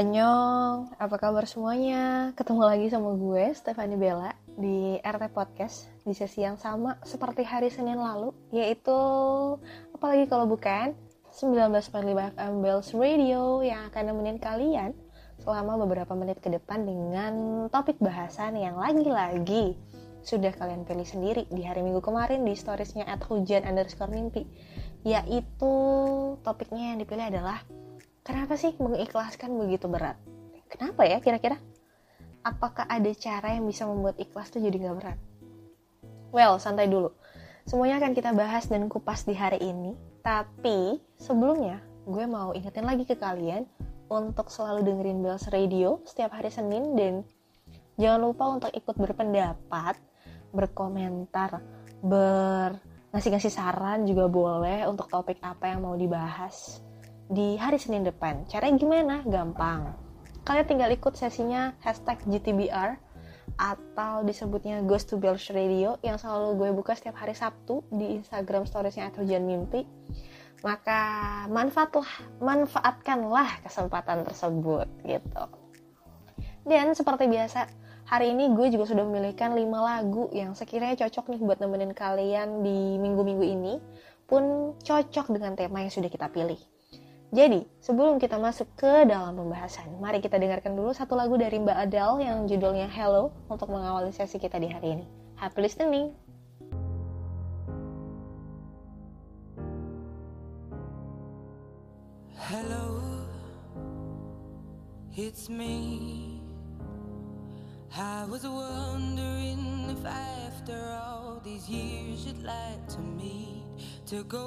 Annyeong, apa kabar semuanya? Ketemu lagi sama gue, Stefani Bella, di RT Podcast di sesi yang sama seperti hari Senin lalu, yaitu apalagi kalau bukan 1945 FM Bells Radio yang akan nemenin kalian selama beberapa menit ke depan dengan topik bahasan yang lagi-lagi sudah kalian pilih sendiri di hari minggu kemarin di storiesnya at hujan underscore mimpi yaitu topiknya yang dipilih adalah kenapa sih mengikhlaskan begitu berat? Kenapa ya kira-kira? Apakah ada cara yang bisa membuat ikhlas tuh jadi gak berat? Well, santai dulu. Semuanya akan kita bahas dan kupas di hari ini. Tapi sebelumnya, gue mau ingetin lagi ke kalian untuk selalu dengerin Bells Radio setiap hari Senin dan jangan lupa untuk ikut berpendapat, berkomentar, ber ngasih-ngasih saran juga boleh untuk topik apa yang mau dibahas di hari Senin depan. Caranya gimana? Gampang. Kalian tinggal ikut sesinya hashtag GTBR atau disebutnya Ghost to Bells Radio yang selalu gue buka setiap hari Sabtu di Instagram storiesnya atau Jan Mimpi. Maka manfaatlah, manfaatkanlah kesempatan tersebut gitu. Dan seperti biasa, hari ini gue juga sudah memilihkan 5 lagu yang sekiranya cocok nih buat nemenin kalian di minggu-minggu ini pun cocok dengan tema yang sudah kita pilih. Jadi, sebelum kita masuk ke dalam pembahasan, mari kita dengarkan dulu satu lagu dari Mbak Adele yang judulnya Hello untuk mengawali sesi kita di hari ini. Happy listening! Hello, it's me. I was wondering if after all these years you'd like to meet to go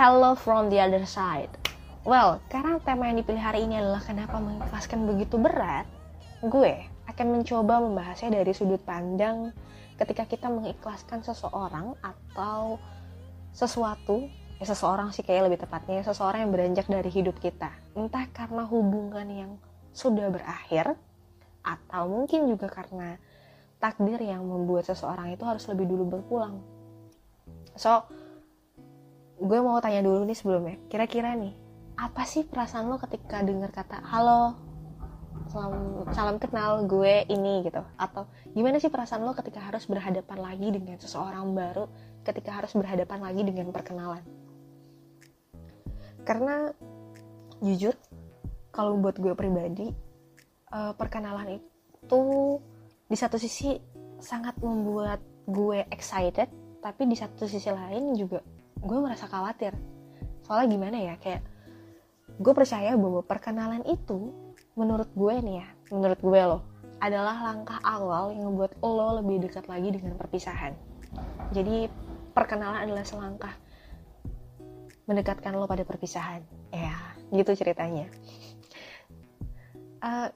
Hello from the other side. Well, karena tema yang dipilih hari ini adalah kenapa mengikhlaskan begitu berat, gue akan mencoba membahasnya dari sudut pandang ketika kita mengikhlaskan seseorang atau sesuatu, ya seseorang sih kayak lebih tepatnya, seseorang yang beranjak dari hidup kita. Entah karena hubungan yang sudah berakhir, atau mungkin juga karena takdir yang membuat seseorang itu harus lebih dulu berpulang. So, gue mau tanya dulu nih sebelumnya. Kira-kira nih apa sih perasaan lo ketika dengar kata halo salam salam kenal gue ini gitu? Atau gimana sih perasaan lo ketika harus berhadapan lagi dengan seseorang baru ketika harus berhadapan lagi dengan perkenalan? Karena jujur kalau buat gue pribadi eh, perkenalan itu di satu sisi sangat membuat gue excited tapi di satu sisi lain juga gue merasa khawatir. Soalnya gimana ya kayak gue percaya bahwa perkenalan itu menurut gue nih ya menurut gue loh adalah langkah awal yang membuat lo lebih dekat lagi dengan perpisahan. Jadi perkenalan adalah selangkah mendekatkan lo pada perpisahan. Ya gitu ceritanya. Eh,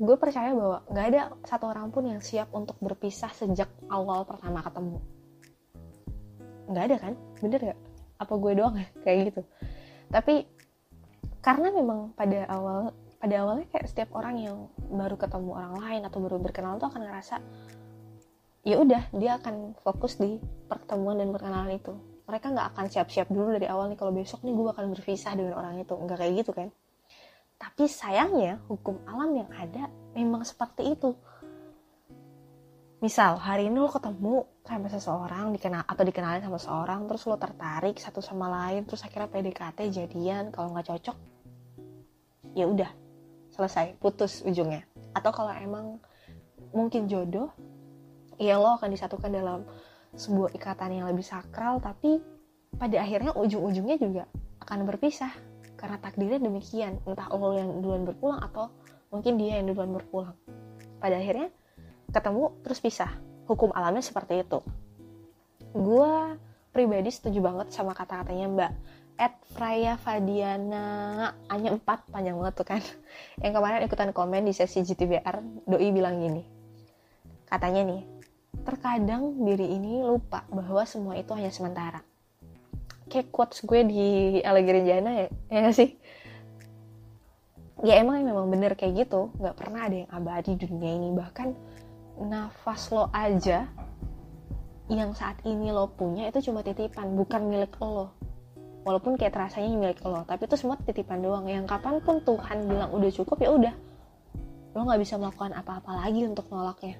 gue percaya bahwa nggak ada satu orang pun yang siap untuk berpisah sejak awal pertama ketemu. Nggak ada kan bener nggak? Apa gue doang ya? Kayak gitu. Tapi karena memang pada awal pada awalnya kayak setiap orang yang baru ketemu orang lain atau baru berkenalan tuh akan ngerasa ya udah dia akan fokus di pertemuan dan perkenalan itu. Mereka nggak akan siap-siap dulu dari awal nih kalau besok nih gue akan berpisah dengan orang itu. Nggak kayak gitu kan? Tapi sayangnya hukum alam yang ada memang seperti itu misal hari ini lo ketemu sama seseorang dikenal atau dikenalin sama seseorang terus lo tertarik satu sama lain terus akhirnya PDKT jadian kalau nggak cocok ya udah selesai putus ujungnya. Atau kalau emang mungkin jodoh ya lo akan disatukan dalam sebuah ikatan yang lebih sakral tapi pada akhirnya ujung-ujungnya juga akan berpisah. Karena takdirnya demikian entah lo yang duluan berpulang atau mungkin dia yang duluan berpulang. Pada akhirnya ketemu terus pisah. Hukum alamnya seperti itu. Gue pribadi setuju banget sama kata-katanya mbak. Ed Fraya Fadiana hanya 4 panjang banget tuh kan. Yang kemarin ikutan komen di sesi GTBR doi bilang gini. Katanya nih terkadang diri ini lupa bahwa semua itu hanya sementara. Kayak quotes gue di Allegerenjana ya ya gak sih? Ya emang memang bener kayak gitu nggak pernah ada yang abadi di dunia ini. Bahkan nafas lo aja yang saat ini lo punya itu cuma titipan bukan milik lo. Walaupun kayak terasanya milik lo tapi itu semua titipan doang. Yang kapan pun Tuhan bilang udah cukup ya udah. Lo nggak bisa melakukan apa-apa lagi untuk nolaknya.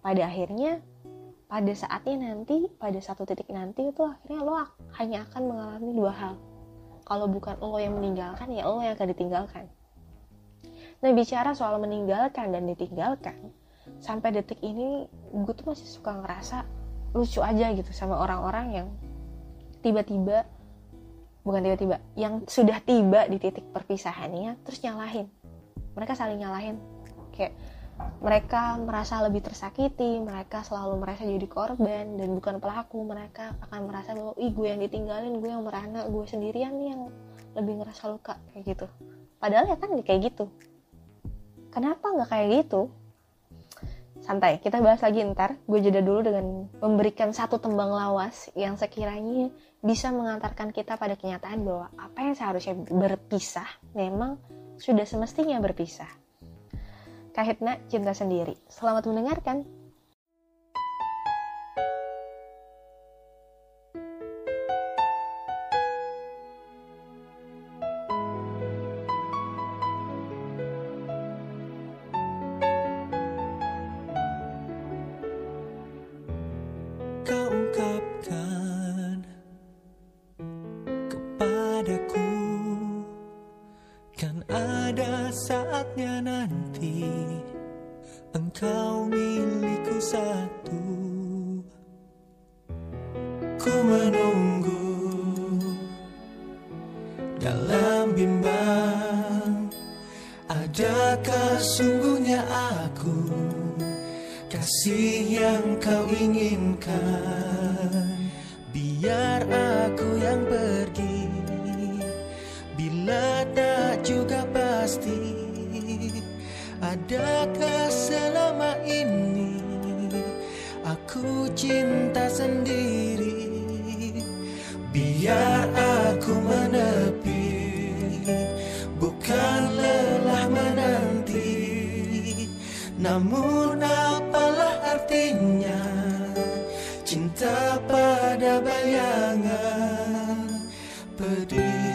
Pada akhirnya pada saatnya nanti pada satu titik nanti itu akhirnya lo hanya akan mengalami dua hal. Kalau bukan lo yang meninggalkan ya lo yang akan ditinggalkan. Nah bicara soal meninggalkan dan ditinggalkan sampai detik ini gue tuh masih suka ngerasa lucu aja gitu sama orang-orang yang tiba-tiba bukan tiba-tiba yang sudah tiba di titik perpisahannya terus nyalahin. Mereka saling nyalahin. Kayak mereka merasa lebih tersakiti mereka selalu merasa jadi korban dan bukan pelaku. Mereka akan merasa bahwa ih gue yang ditinggalin gue yang merana gue sendirian nih yang lebih ngerasa luka kayak gitu. Padahal ya kan kayak gitu. Kenapa nggak kayak gitu santai kita bahas lagi ntar. Gue jeda dulu dengan memberikan satu tembang lawas yang sekiranya bisa mengantarkan kita pada kenyataan bahwa apa yang seharusnya berpisah memang sudah semestinya berpisah. Kahitna cinta sendiri. Selamat mendengarkan kan ada saatnya nanti engkau milikku satu. Ku menunggu dalam bimbang. Adakah sungguhnya aku kasih yang kau inginkan? Biar aku yang pergi pasti adakah selama ini aku cinta sendiri? Biar aku menepi bukan lelah menanti. Namun apalah artinya cinta pada bayangan pedih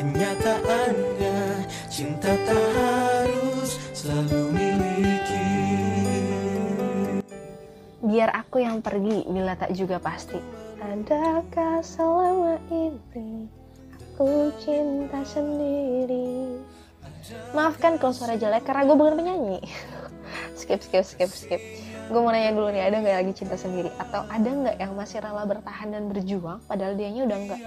kenyataannya cinta tak harus selalu miliki. Biar aku yang pergi bila tak juga pasti. Adakah selama ini aku cinta sendiri? Maafkan kalau suara jelek karena gue bukan penyanyi. Skip skip skip skip. Gue mau nanya dulu nih ada nggak lagi cinta sendiri? Atau ada nggak yang masih rela bertahan dan berjuang padahal dianya udah enggak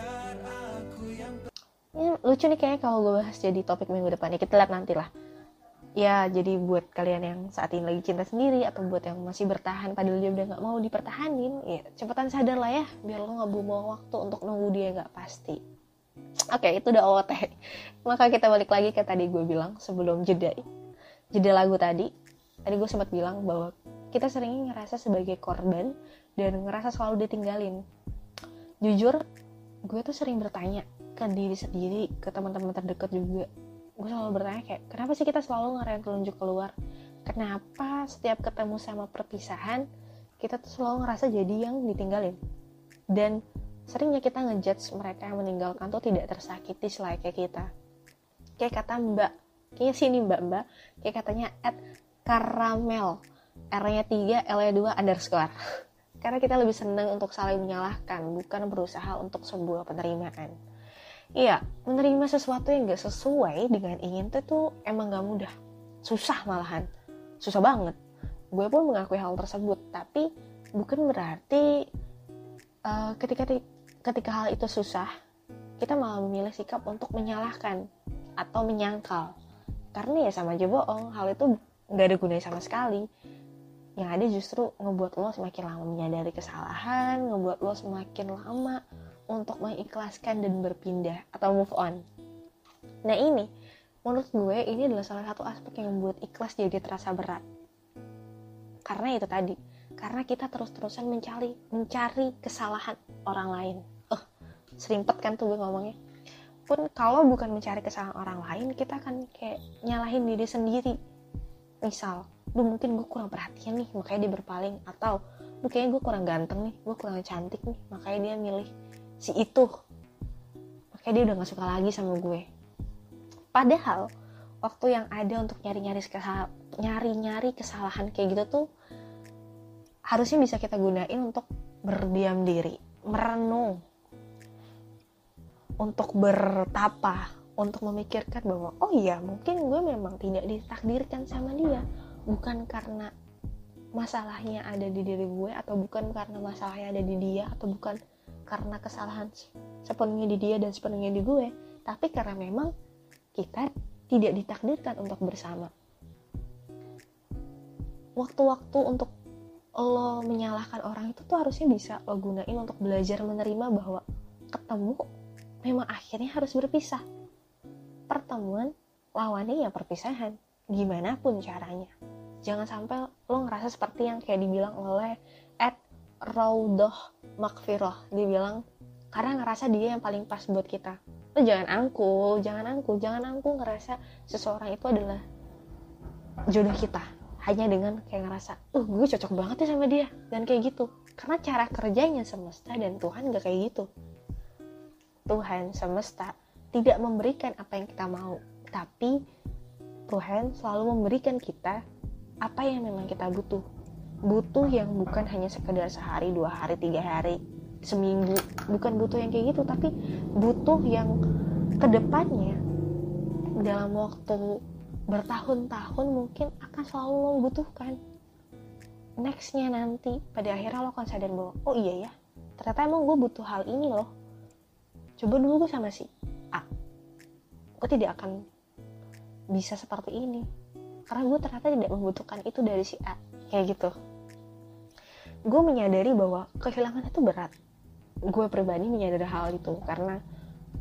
ya, lucu nih kayaknya kalau gue bahas jadi topik minggu depan ya. Kita lihat nanti lah ya jadi buat kalian yang saat ini lagi cinta sendiri atau buat yang masih bertahan padahal dia udah nggak mau dipertahanin ya cepetan sadar lah ya biar lo nggak buang waktu untuk nunggu dia nggak pasti. Oke itu udah OOT maka kita balik lagi ke tadi gue bilang sebelum jeda. Jeda lagu tadi tadi gue sempat bilang bahwa kita sering ngerasa sebagai korban dan ngerasa selalu ditinggalin. Jujur gue tuh sering bertanya ke diri sendiri ke teman-teman terdekat juga. Gue selalu bertanya kayak kenapa sih kita selalu ngarahin telunjuk keluar? Kenapa setiap ketemu sama perpisahan kita tuh selalu ngerasa jadi yang ditinggalin? Dan seringnya kita ngejudge mereka yang meninggalkan tuh tidak tersakiti selayaknya kita. Kayak kata mbak kayaknya sini mbak mbak kayak katanya at karamel R nya 3 L nya 2 underscore. Karena kita lebih senang untuk saling menyalahkan bukan berusaha untuk sebuah penerimaan iya menerima sesuatu yang gak sesuai dengan ingin itu tuh emang gak mudah. Susah malahan. Susah banget. Gue pun mengakui hal tersebut tapi bukan berarti uh, ketika ketika hal itu susah kita malah memilih sikap untuk menyalahkan atau menyangkal. Karena ya sama aja bohong hal itu nggak ada gunanya sama sekali. Yang ada justru ngebuat lo semakin lama menyadari kesalahan ngebuat lo semakin lama untuk mengikhlaskan dan berpindah atau move on. Nah ini menurut gue ini adalah salah satu aspek yang membuat ikhlas jadi terasa berat. Karena itu tadi karena kita terus-terusan mencari mencari kesalahan orang lain. Eh uh, serimpet kan tuh gue ngomongnya. Pun kalau bukan mencari kesalahan orang lain kita akan kayak nyalahin diri sendiri. Misal lu mungkin gue kurang perhatian nih makanya dia berpaling atau lu kayaknya gue kurang ganteng nih gue kurang cantik nih makanya dia milih si itu. Makanya dia udah gak suka lagi sama gue. Padahal waktu yang ada untuk nyari-nyari nyari-nyari kesalahan kayak gitu tuh harusnya bisa kita gunain untuk berdiam diri, merenung, untuk bertapa, untuk memikirkan bahwa oh iya mungkin gue memang tidak ditakdirkan sama dia, bukan karena masalahnya ada di diri gue atau bukan karena masalahnya ada di dia atau bukan karena kesalahan sepenuhnya di dia dan sepenuhnya di gue, tapi karena memang kita tidak ditakdirkan untuk bersama. Waktu-waktu untuk lo menyalahkan orang itu tuh harusnya bisa lo gunain untuk belajar menerima bahwa ketemu memang akhirnya harus berpisah. Pertemuan lawannya ya perpisahan, gimana pun caranya. Jangan sampai lo ngerasa seperti yang kayak dibilang oleh Raudoh Makfiroh. Dibilang karena ngerasa dia yang paling pas buat kita. Lo jangan angku, jangan angku, jangan angku ngerasa seseorang itu adalah jodoh kita hanya dengan kayak ngerasa, uh gue cocok banget ya sama dia dan kayak gitu. Karena cara kerjanya semesta dan Tuhan gak kayak gitu. Tuhan semesta tidak memberikan apa yang kita mau, tapi Tuhan selalu memberikan kita apa yang memang kita butuh. Butuh yang bukan hanya sekedar sehari, dua hari, tiga hari, seminggu. Bukan butuh yang kayak gitu, tapi butuh yang ke depannya dalam waktu bertahun-tahun mungkin akan selalu lo butuhkan. Nextnya nanti pada akhirnya lo akan sadar bahwa oh iya ya ternyata emang gue butuh hal ini loh. Coba dulu gue sama si A. Gue tidak akan bisa seperti ini. Karena gue ternyata tidak membutuhkan itu dari si A. Kayak gitu gue menyadari bahwa kehilangan itu berat. Gue pribadi menyadari hal itu karena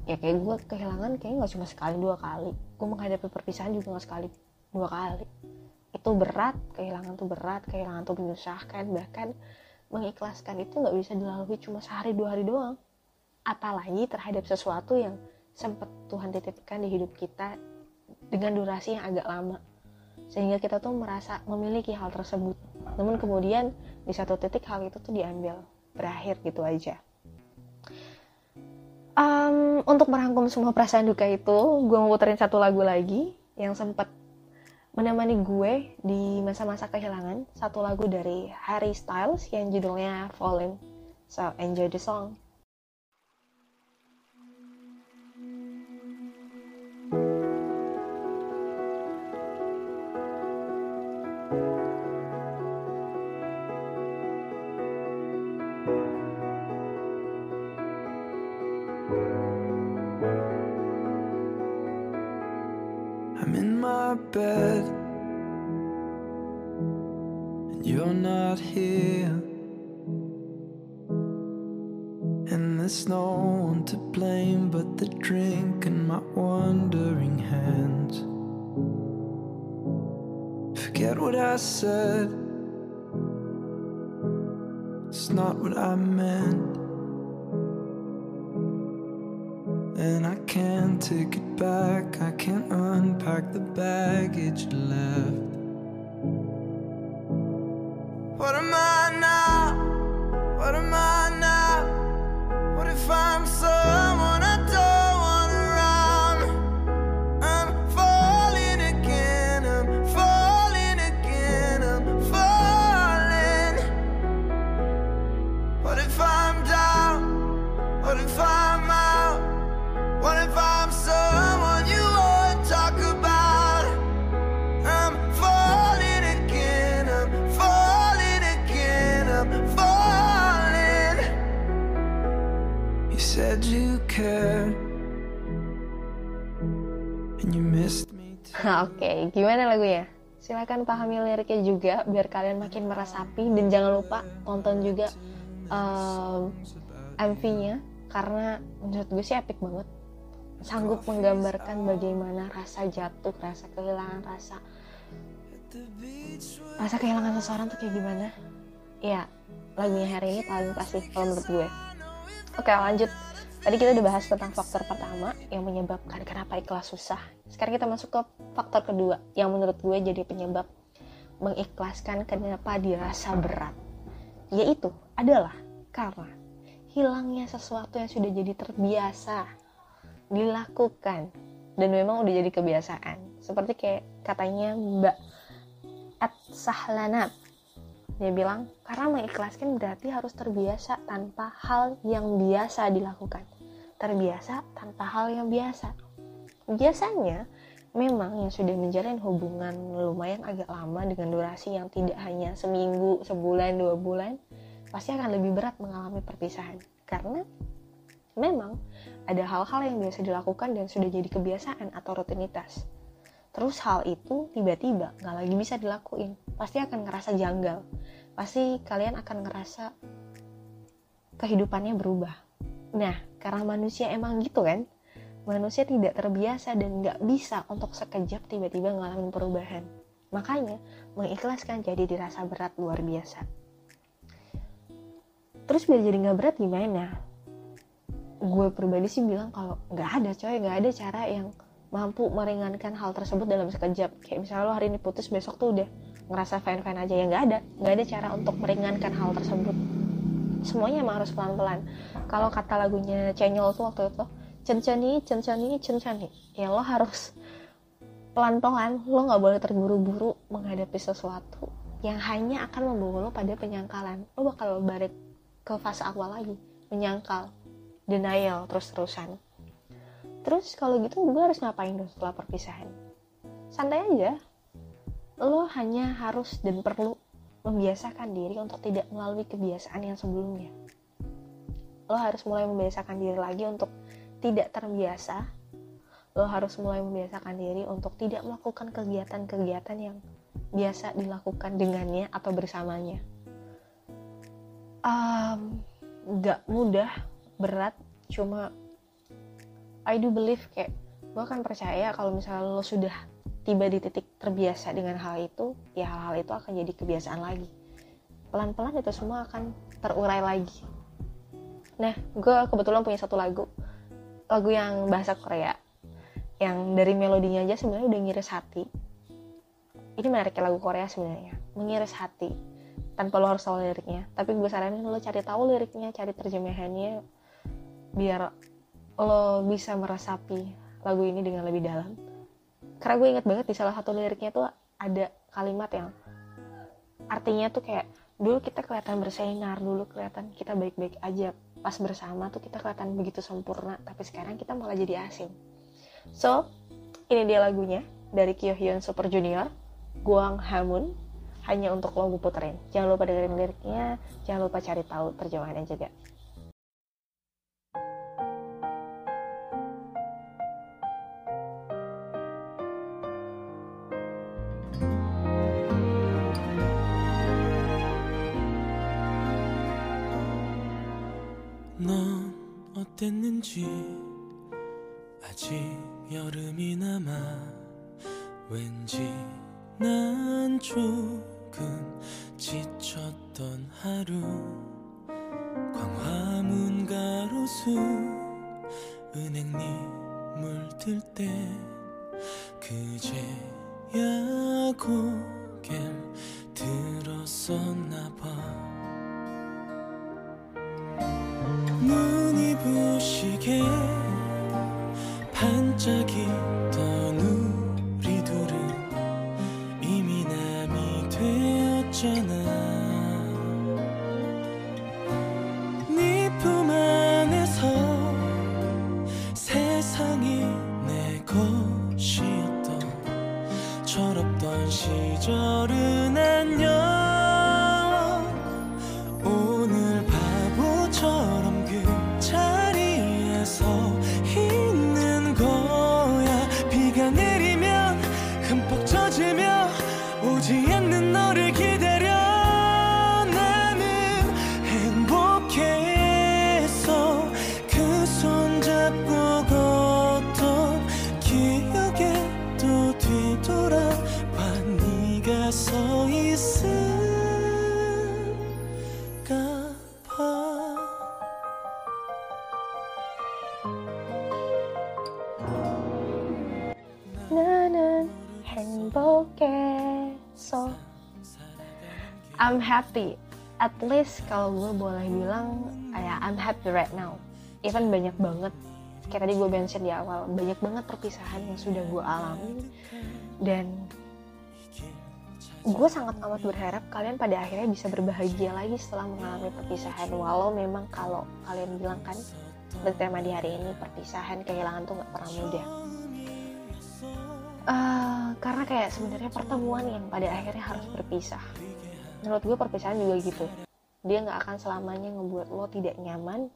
ya kayak gue kehilangan kayaknya nggak cuma sekali dua kali. Gue menghadapi perpisahan juga nggak sekali dua kali. Itu berat kehilangan tuh berat kehilangan tuh menyusahkan bahkan mengikhlaskan itu nggak bisa dilalui cuma sehari dua hari doang. Apalagi terhadap sesuatu yang sempat Tuhan titipkan di hidup kita dengan durasi yang agak lama sehingga kita tuh merasa memiliki hal tersebut. Namun kemudian di satu titik hal itu tuh diambil. Berakhir gitu aja. Um, untuk merangkum semua perasaan duka itu gue mau puterin satu lagu lagi yang sempat menemani gue di masa-masa kehilangan. Satu lagu dari Harry Styles yang judulnya Falling. So enjoy the song bed and you're not here. And there's no one to blame but the drink and my wandering hands. Forget what I said, it's not what I meant. And I can't take it back, I can't unpack the baggage left. Oke, gimana lagunya? Silakan pahami liriknya juga biar kalian makin meresapi dan jangan lupa tonton juga em, MV-nya karena menurut gue sih epic banget. Sanggup menggambarkan bagaimana rasa jatuh, rasa kehilangan rasa rasa kehilangan seseorang tuh kayak gimana. Ya, lagunya hari ini paling pasti kalau menurut gue. Oke, lanjut. Tadi kita udah bahas tentang faktor pertama yang menyebabkan kenapa ikhlas susah. Sekarang kita masuk ke faktor kedua yang menurut gue jadi penyebab mengikhlaskan kenapa dirasa berat. Yaitu adalah karena hilangnya sesuatu yang sudah jadi terbiasa dilakukan dan memang udah jadi kebiasaan. Seperti kayak katanya Mbak At Sahlanat dia bilang, karena mengikhlaskan berarti harus terbiasa tanpa hal yang biasa dilakukan. Terbiasa tanpa hal yang biasa. Biasanya, memang yang sudah menjalin hubungan lumayan agak lama dengan durasi yang tidak hanya seminggu, sebulan, dua bulan, pasti akan lebih berat mengalami perpisahan. Karena memang ada hal-hal yang biasa dilakukan dan sudah jadi kebiasaan atau rutinitas. Terus hal itu tiba-tiba nggak lagi bisa dilakuin, pasti akan ngerasa janggal. Pasti kalian akan ngerasa kehidupannya berubah. Nah, karena manusia emang gitu kan, manusia tidak terbiasa dan nggak bisa untuk sekejap tiba-tiba ngalamin perubahan. Makanya, mengikhlaskan jadi dirasa berat luar biasa. Terus biar jadi nggak berat gimana? Gue pribadi sih bilang kalau nggak ada coy, nggak ada cara yang mampu meringankan hal tersebut dalam sekejap. Kayak misalnya lo hari ini putus, besok tuh udah ngerasa fine-fine aja. Ya nggak ada, nggak ada cara untuk meringankan hal tersebut. Semuanya emang harus pelan-pelan. Kalau kata lagunya Cenyol tuh waktu itu, cencani, cencani, cencani. Ya lo harus pelan-pelan, lo nggak boleh terburu-buru menghadapi sesuatu yang hanya akan membawa lo pada penyangkalan. Lo bakal balik ke fase awal lagi, menyangkal, denial terus-terusan. Terus kalau gitu gue harus ngapain dong setelah perpisahan? Santai aja. Lo hanya harus dan perlu membiasakan diri untuk tidak melalui kebiasaan yang sebelumnya. Lo harus mulai membiasakan diri lagi untuk tidak terbiasa. Lo harus mulai membiasakan diri untuk tidak melakukan kegiatan-kegiatan yang biasa dilakukan dengannya atau bersamanya. Um, gak mudah, berat, cuma I do believe kayak gue akan percaya kalau misalnya lo sudah tiba di titik terbiasa dengan hal itu, ya hal-hal itu akan jadi kebiasaan lagi. Pelan-pelan itu semua akan terurai lagi. Nah, gue kebetulan punya satu lagu, lagu yang bahasa Korea, yang dari melodinya aja sebenarnya udah ngiris hati. Ini menariknya lagu Korea sebenarnya, mengiris hati. Tanpa lo harus tahu liriknya, tapi gue saranin lo cari tahu liriknya, cari terjemahannya, biar lo bisa meresapi lagu ini dengan lebih dalam. Karena gue inget banget di salah satu liriknya tuh ada kalimat yang artinya tuh kayak dulu kita kelihatan bersinar dulu kelihatan kita baik-baik aja pas bersama tuh kita kelihatan begitu sempurna tapi sekarang kita malah jadi asing. So ini dia lagunya dari Kyohyun Super Junior Guang Hamun hanya untuk lo gue puterin. Jangan lupa dengerin liriknya jangan lupa cari tahu terjemahannya juga 어땠는지 아직 여름이 남아 왠지 난 조금 지쳤던 하루 광화문 가로수 은행잎 물들 때 그제야 고개를 들었었나 봐 눈이 부시게 반짝이던 우리 둘은 이미 남이 되었잖아 I'm happy. At least kalau gue boleh bilang ya I'm happy right now. Even banyak banget kayak tadi gue mention di awal banyak banget perpisahan yang sudah gue alami. Dan gue sangat amat berharap kalian pada akhirnya bisa berbahagia lagi setelah mengalami perpisahan. Walau memang kalau kalian bilang kan bertema di hari ini perpisahan kehilangan tuh nggak pernah mudah. Eh, karena kayak sebenarnya pertemuan yang pada akhirnya harus berpisah menurut gue perpisahan juga gitu. Dia nggak akan selamanya ngebuat lo tidak nyaman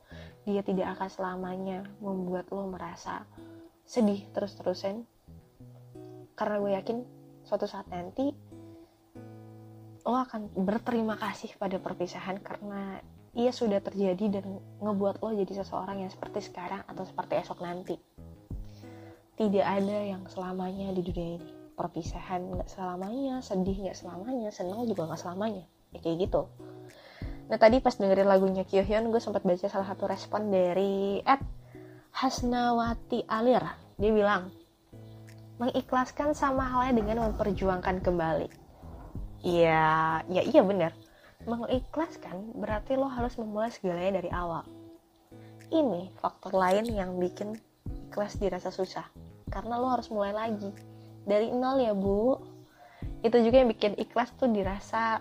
dia tidak akan selamanya membuat lo merasa sedih terus-terusan. Karena gue yakin suatu saat nanti lo akan berterima kasih pada perpisahan karena ia sudah terjadi dan ngebuat lo jadi seseorang yang seperti sekarang atau seperti esok nanti. Tidak ada yang selamanya di dunia ini perpisahan nggak selamanya sedih nggak selamanya senang juga nggak selamanya. Ya kayak gitu. Nah tadi pas dengerin lagunya Kyohyun gue sempat baca salah satu respon dari Ed Hasnawati Alir. Dia bilang mengikhlaskan sama halnya dengan memperjuangkan kembali. Ya ya iya benar mengikhlaskan berarti lo harus memulai segalanya dari awal. Ini faktor lain yang bikin ikhlas dirasa susah karena lo harus mulai lagi dari nol ya bu. Itu juga yang bikin ikhlas tuh dirasa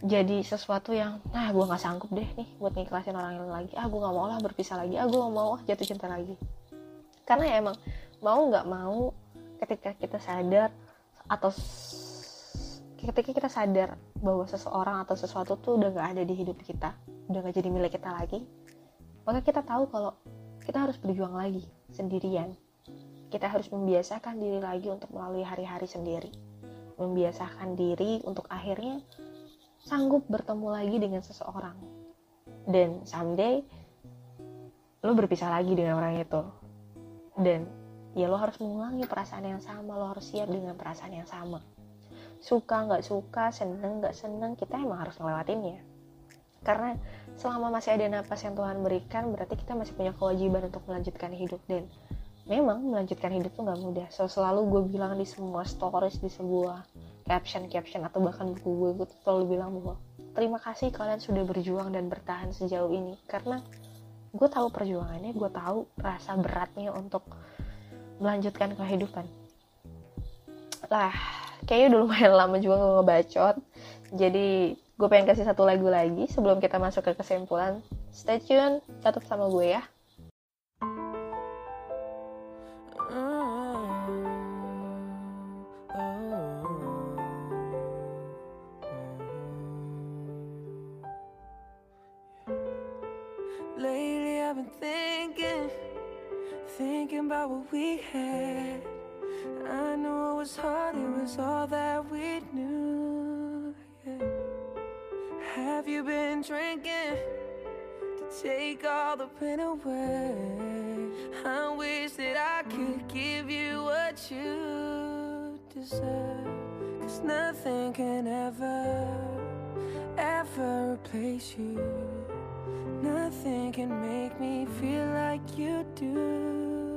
jadi sesuatu yang nah gue nggak sanggup deh nih buat ngikhlasin orang lain lagi. Ah gue nggak mau lah berpisah lagi. Ah gue nggak mau ah jatuh cinta lagi. Karena ya emang mau nggak mau ketika kita sadar atau ketika kita sadar bahwa seseorang atau sesuatu tuh udah nggak ada di hidup kita udah nggak jadi milik kita lagi maka kita tahu kalau kita harus berjuang lagi sendirian kita harus membiasakan diri lagi untuk melalui hari-hari sendiri. Membiasakan diri untuk akhirnya sanggup bertemu lagi dengan seseorang. Dan someday lo berpisah lagi dengan orang itu. Dan ya lo harus mengulangi perasaan yang sama lo harus siap dengan perasaan yang sama. Suka nggak suka seneng nggak seneng kita emang harus ngelewatinnya. Karena selama masih ada napas yang Tuhan berikan berarti kita masih punya kewajiban untuk melanjutkan hidup. Dan memang melanjutkan hidup tuh nggak mudah. So selalu gue bilang di semua stories di sebuah caption caption atau bahkan buku gue gue tuh selalu bilang bahwa terima kasih kalian sudah berjuang dan bertahan sejauh ini. Karena gue tahu perjuangannya gue tahu rasa beratnya untuk melanjutkan kehidupan. Lah kayaknya udah lumayan lama juga gue ngebacot. Jadi gue pengen kasih satu lagu lagi sebelum kita masuk ke kesimpulan. Stay tune tetap sama gue ya had. I know it was hard, it was all that we knew. yeah. Have you been drinking to take all the pain away? I wish that I could give you what you deserve. Cause nothing can ever, ever replace you. Nothing can make me feel like you do.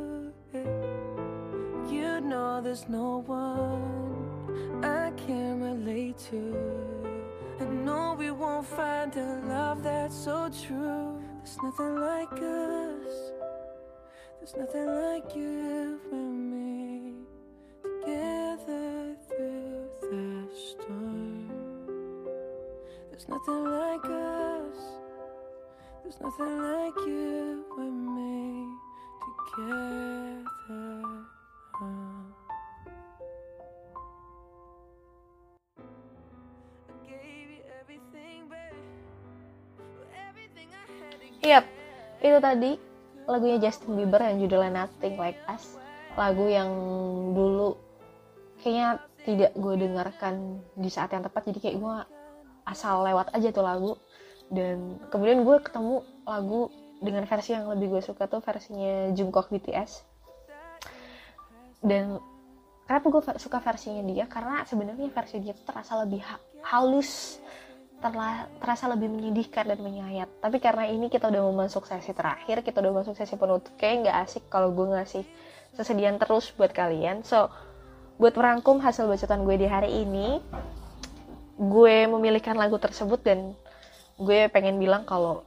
Know there's no one I can relate to. I know we won't find a love that's so true. There's nothing like us. There's nothing like you and me together through the storm. There's nothing like us. There's nothing like you and me together. Yap, itu tadi lagunya Justin Bieber yang judulnya Nothing Like Us. Lagu yang dulu kayaknya tidak gue dengarkan di saat yang tepat, jadi kayak gue asal lewat aja tuh lagu. Dan kemudian gue ketemu lagu dengan versi yang lebih gue suka tuh versinya Jungkook BTS. Dan kenapa gue suka versinya dia? Karena sebenarnya versi dia terasa lebih ha- halus, terasa lebih menyedihkan dan menyayat. Tapi karena ini kita udah mau masuk sesi terakhir, kita udah masuk sesi penutup, kayak nggak asik kalau gue ngasih sesedihan terus buat kalian. So, buat merangkum hasil bacotan gue di hari ini gue memilihkan lagu tersebut dan gue pengen bilang kalau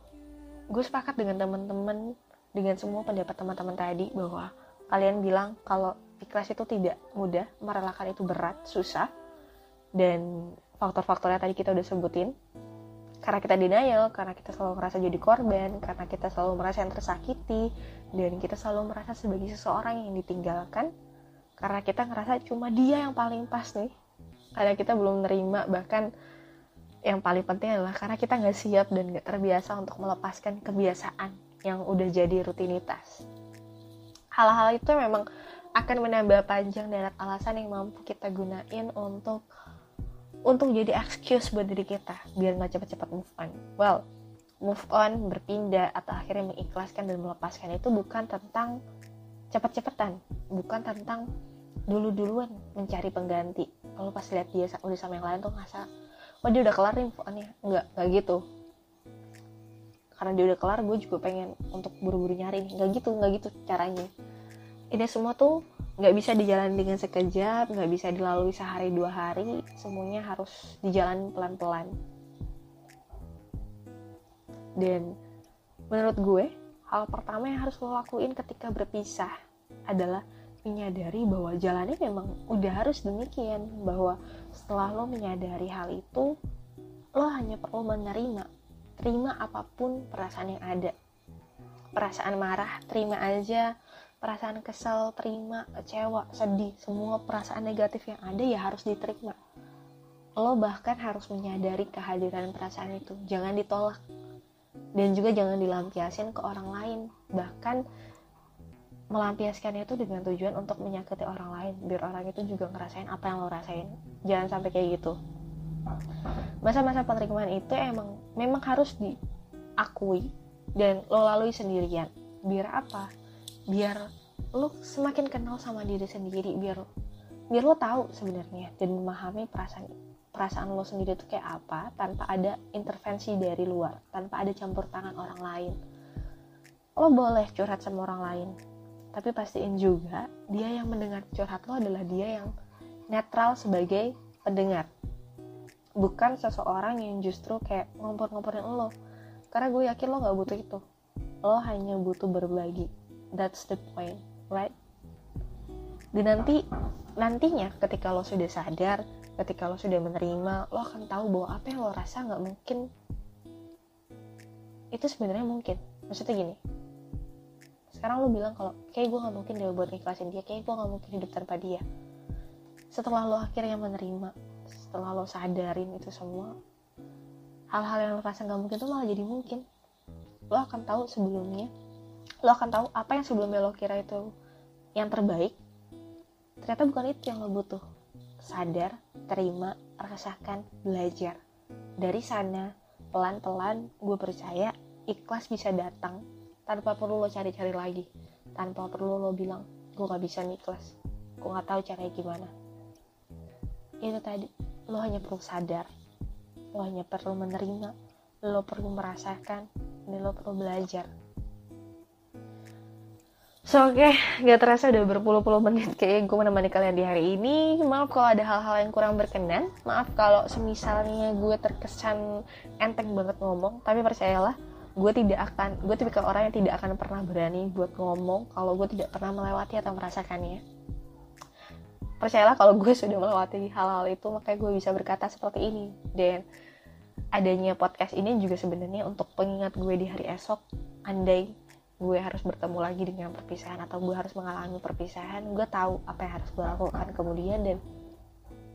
gue sepakat dengan teman-teman dengan semua pendapat teman-teman tadi bahwa kalian bilang kalau ikhlas itu tidak mudah merelakan itu berat susah dan faktor-faktornya tadi kita udah sebutin karena kita denial, karena kita selalu merasa jadi korban, karena kita selalu merasa yang tersakiti, dan kita selalu merasa sebagai seseorang yang ditinggalkan, karena kita ngerasa cuma dia yang paling pas nih, karena kita belum nerima, bahkan yang paling penting adalah karena kita nggak siap dan nggak terbiasa untuk melepaskan kebiasaan yang udah jadi rutinitas. Hal-hal itu memang akan menambah panjang deret alasan yang mampu kita gunain untuk untuk jadi excuse buat diri kita biar nggak cepet-cepet move on. Well, move on, berpindah atau akhirnya mengikhlaskan dan melepaskan itu bukan tentang cepet-cepetan, bukan tentang dulu-duluan mencari pengganti. Kalau pas lihat dia udah sama yang lain tuh ngerasa, oh dia udah kelar nih move on-nya. Nggak, nggak gitu. Karena dia udah kelar, gue juga pengen untuk buru-buru nyari. Nggak gitu, nggak gitu caranya. Ini semua tuh nggak bisa dijalani dengan sekejap, nggak bisa dilalui sehari dua hari, semuanya harus dijalani pelan-pelan. Dan menurut gue, hal pertama yang harus lo lakuin ketika berpisah adalah menyadari bahwa jalannya memang udah harus demikian, bahwa setelah lo menyadari hal itu, lo hanya perlu menerima, terima apa pun perasaan yang ada. Perasaan marah, terima aja perasaan kesel, terima, kecewa, sedih, semua perasaan negatif yang ada ya harus diterima. Lo bahkan harus menyadari kehadiran perasaan itu, jangan ditolak. Dan juga jangan dilampiasin ke orang lain, bahkan melampiaskannya itu dengan tujuan untuk menyakiti orang lain, biar orang itu juga ngerasain apa yang lo rasain. Jangan sampai kayak gitu. Masa-masa penerimaan itu emang memang harus diakui dan lo lalui sendirian. Biar apa? Biar lo semakin kenal sama diri sendiri biar biar lo tahu sebenarnya dan memahami perasaan perasaan lo sendiri itu kayak apa tanpa ada intervensi dari luar tanpa ada campur tangan orang lain. Lo boleh curhat sama orang lain tapi pastiin juga dia yang mendengar curhat lo adalah dia yang netral sebagai pendengar. Bukan seseorang yang justru kayak ngompor-ngomporin lo. Karena gue yakin lo gak butuh itu. Lo hanya butuh berbagi that's the point right? Dan nanti nantinya ketika lo sudah sadar ketika lo sudah menerima lo akan tahu bahwa apa yang lo rasa nggak mungkin. Itu sebenarnya mungkin. Maksudnya gini. Sekarang lo bilang kalau kayak gue nggak mungkin deh buat ikhlasin dia. Kayak gue nggak mungkin hidup tanpa dia. Setelah lo akhirnya menerima setelah lo sadarin itu semua hal-hal yang lo rasa nggak mungkin itu malah jadi mungkin. Lo akan tahu sebelumnya lo akan tahu apa yang sebelumnya lo kira itu yang terbaik. Ternyata bukan itu yang lo butuh. Sadar terima rasakan belajar. Dari sana pelan-pelan gue percaya ikhlas bisa datang tanpa perlu lo cari-cari lagi. Tanpa perlu lo bilang gue gak bisa ikhlas gue gak tahu caranya gimana. Itu tadi lo hanya perlu sadar. Lo hanya perlu menerima. Lo perlu merasakan. Dan lo perlu belajar So oke, okay, gak terasa udah berpuluh-puluh menit kayak gue menemani kalian di hari ini. Maaf kalau ada hal-hal yang kurang berkenan. Maaf kalau semisalnya gue terkesan enteng banget ngomong. Tapi percayalah, gue tidak akan, gue tipikal orang yang tidak akan pernah berani buat ngomong kalau gue tidak pernah melewati atau merasakannya. Percayalah kalau gue sudah melewati hal-hal itu, makanya gue bisa berkata seperti ini. Dan adanya podcast ini juga sebenarnya untuk pengingat gue di hari esok, andai gue harus bertemu lagi dengan perpisahan atau gue harus mengalami perpisahan gue tahu apa yang harus gue lakukan kemudian dan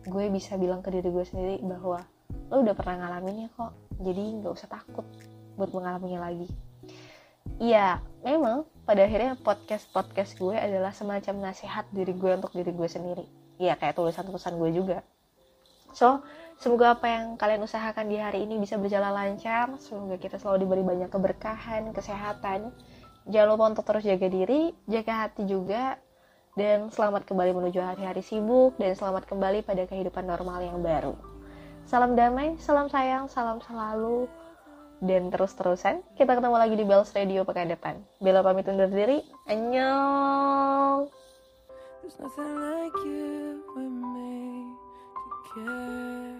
gue bisa bilang ke diri gue sendiri bahwa lo udah pernah ngalaminnya kok jadi nggak usah takut buat mengalaminya lagi iya memang pada akhirnya podcast podcast gue adalah semacam nasihat diri gue untuk diri gue sendiri iya kayak tulisan-tulisan gue juga so Semoga apa yang kalian usahakan di hari ini bisa berjalan lancar. Semoga kita selalu diberi banyak keberkahan, kesehatan, Jangan lupa untuk terus jaga diri, jaga hati juga, dan selamat kembali menuju hari-hari sibuk, dan selamat kembali pada kehidupan normal yang baru. Salam damai, salam sayang, salam selalu, dan terus-terusan. Kita ketemu lagi di Bells Radio pekan depan. Bella pamit undur diri, annyeong! There's nothing like you when yeah.